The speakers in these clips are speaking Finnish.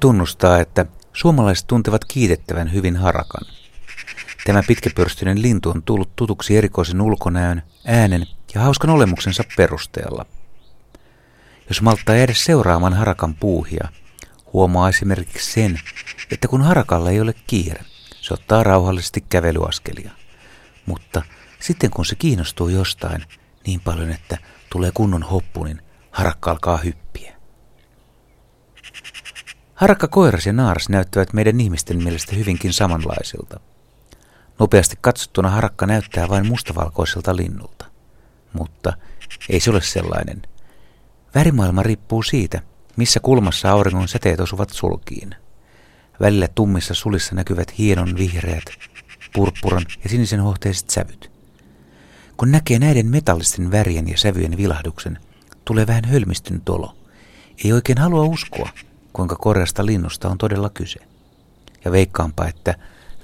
tunnustaa, että suomalaiset tuntevat kiitettävän hyvin harakan. Tämä pitkäpörstyinen lintu on tullut tutuksi erikoisen ulkonäön, äänen ja hauskan olemuksensa perusteella. Jos malttaa edes seuraamaan harakan puuhia, huomaa esimerkiksi sen, että kun harakalla ei ole kiire, se ottaa rauhallisesti kävelyaskelia. Mutta sitten kun se kiinnostuu jostain niin paljon, että tulee kunnon hoppu, niin harakka alkaa hyppiä. Harakka, koiras ja naaras näyttävät meidän ihmisten mielestä hyvinkin samanlaisilta. Nopeasti katsottuna harakka näyttää vain mustavalkoiselta linnulta. Mutta ei se ole sellainen. Värimaailma riippuu siitä, missä kulmassa auringon säteet osuvat sulkiin. Välillä tummissa sulissa näkyvät hienon vihreät, purppuran ja sinisen hohteiset sävyt. Kun näkee näiden metallisten värien ja sävyjen vilahduksen, tulee vähän hölmistynyt olo. Ei oikein halua uskoa, kuinka korjasta linnusta on todella kyse. Ja veikkaanpa, että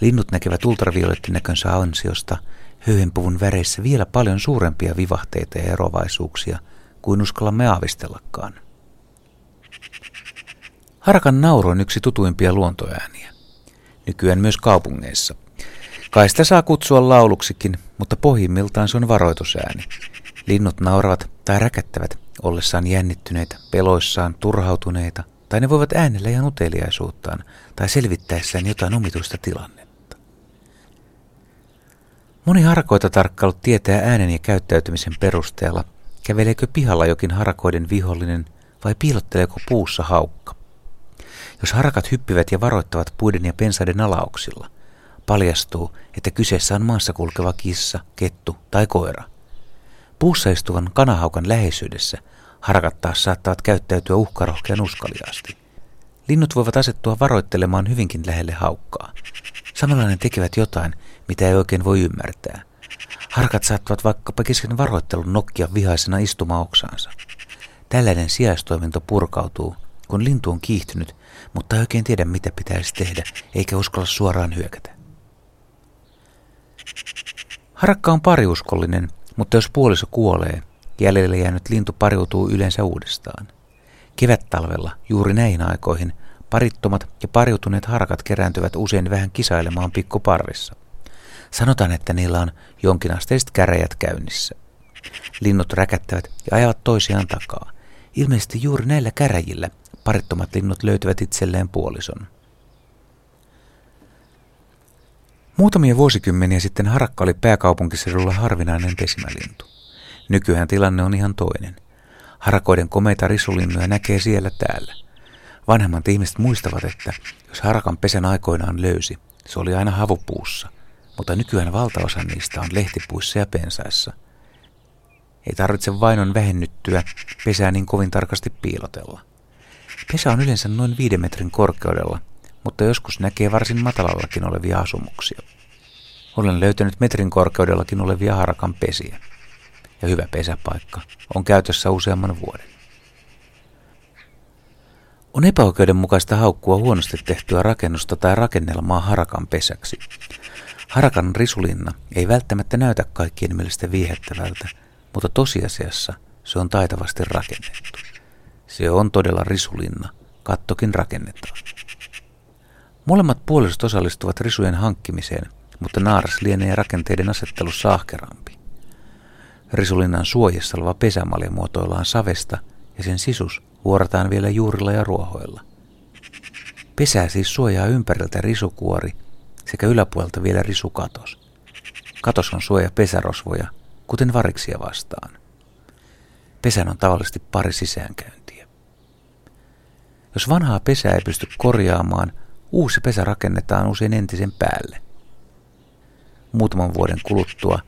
linnut näkevät ultraviolettinäkönsä ansiosta höyhenpuvun väreissä vielä paljon suurempia vivahteita ja erovaisuuksia kuin uskallamme aavistellakaan. Harakan nauru on yksi tutuimpia luontoääniä. Nykyään myös kaupungeissa. Kai sitä saa kutsua lauluksikin, mutta pohjimmiltaan se on varoitusääni. Linnut nauravat tai räkättävät ollessaan jännittyneitä, peloissaan, turhautuneita, tai ne voivat äänellä ihan uteliaisuuttaan tai selvittäessään jotain omituista tilannetta. Moni harakoita tarkkailut tietää äänen ja käyttäytymisen perusteella, käveleekö pihalla jokin harakoiden vihollinen vai piilotteleeko puussa haukka. Jos harakat hyppivät ja varoittavat puiden ja pensaiden alauksilla, paljastuu, että kyseessä on maassa kulkeva kissa, kettu tai koira. Puussa istuvan kanahaukan läheisyydessä harakat taas saattavat käyttäytyä uhkarohkean uskaliaasti. Linnut voivat asettua varoittelemaan hyvinkin lähelle haukkaa. Samalla ne tekevät jotain, mitä ei oikein voi ymmärtää. Harkat saattavat vaikkapa kesken varoittelun nokkia vihaisena istumaoksaansa. Tällainen sijaistoiminto purkautuu, kun lintu on kiihtynyt, mutta ei oikein tiedä mitä pitäisi tehdä, eikä uskalla suoraan hyökätä. Harakka on pariuskollinen, mutta jos puoliso kuolee, jäljelle jäänyt lintu pariutuu yleensä uudestaan. Kevättalvella, juuri näihin aikoihin, parittomat ja pariutuneet harakat kerääntyvät usein vähän kisailemaan pikkuparvissa. Sanotaan, että niillä on jonkinasteiset käräjät käynnissä. Linnut räkättävät ja ajavat toisiaan takaa. Ilmeisesti juuri näillä käräjillä parittomat linnut löytävät itselleen puolison. Muutamia vuosikymmeniä sitten harakka oli pääkaupunkiseudulla harvinainen pesimälintu. Nykyään tilanne on ihan toinen. Harakoiden komeita risulinnuja näkee siellä täällä. Vanhemmat ihmiset muistavat, että jos harakan pesän aikoinaan löysi, se oli aina havupuussa, mutta nykyään valtaosa niistä on lehtipuissa ja pensaissa. Ei tarvitse vainon vähennyttyä pesää niin kovin tarkasti piilotella. Pesä on yleensä noin viiden metrin korkeudella, mutta joskus näkee varsin matalallakin olevia asumuksia. Olen löytänyt metrin korkeudellakin olevia harakan pesiä. Ja hyvä pesäpaikka on käytössä useamman vuoden. On epäoikeudenmukaista haukkua huonosti tehtyä rakennusta tai rakennelmaa harakan pesäksi. Harakan risulinna ei välttämättä näytä kaikkien mielestä viehättävältä, mutta tosiasiassa se on taitavasti rakennettu. Se on todella risulinna, kattokin rakennetaan. Molemmat puolisot osallistuvat risujen hankkimiseen, mutta naaras lienee rakenteiden asettelussa ahkerampi. Risulinnan suojassa oleva pesämalja muotoillaan savesta ja sen sisus vuorataan vielä juurilla ja ruohoilla. Pesää siis suojaa ympäriltä risukuori sekä yläpuolelta vielä risukatos. Katos on suoja pesärosvoja, kuten variksia vastaan. Pesän on tavallisesti pari sisäänkäyntiä. Jos vanhaa pesää ei pysty korjaamaan, uusi pesä rakennetaan usein entisen päälle. Muutaman vuoden kuluttua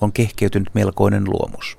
on kehkeytynyt melkoinen luomus.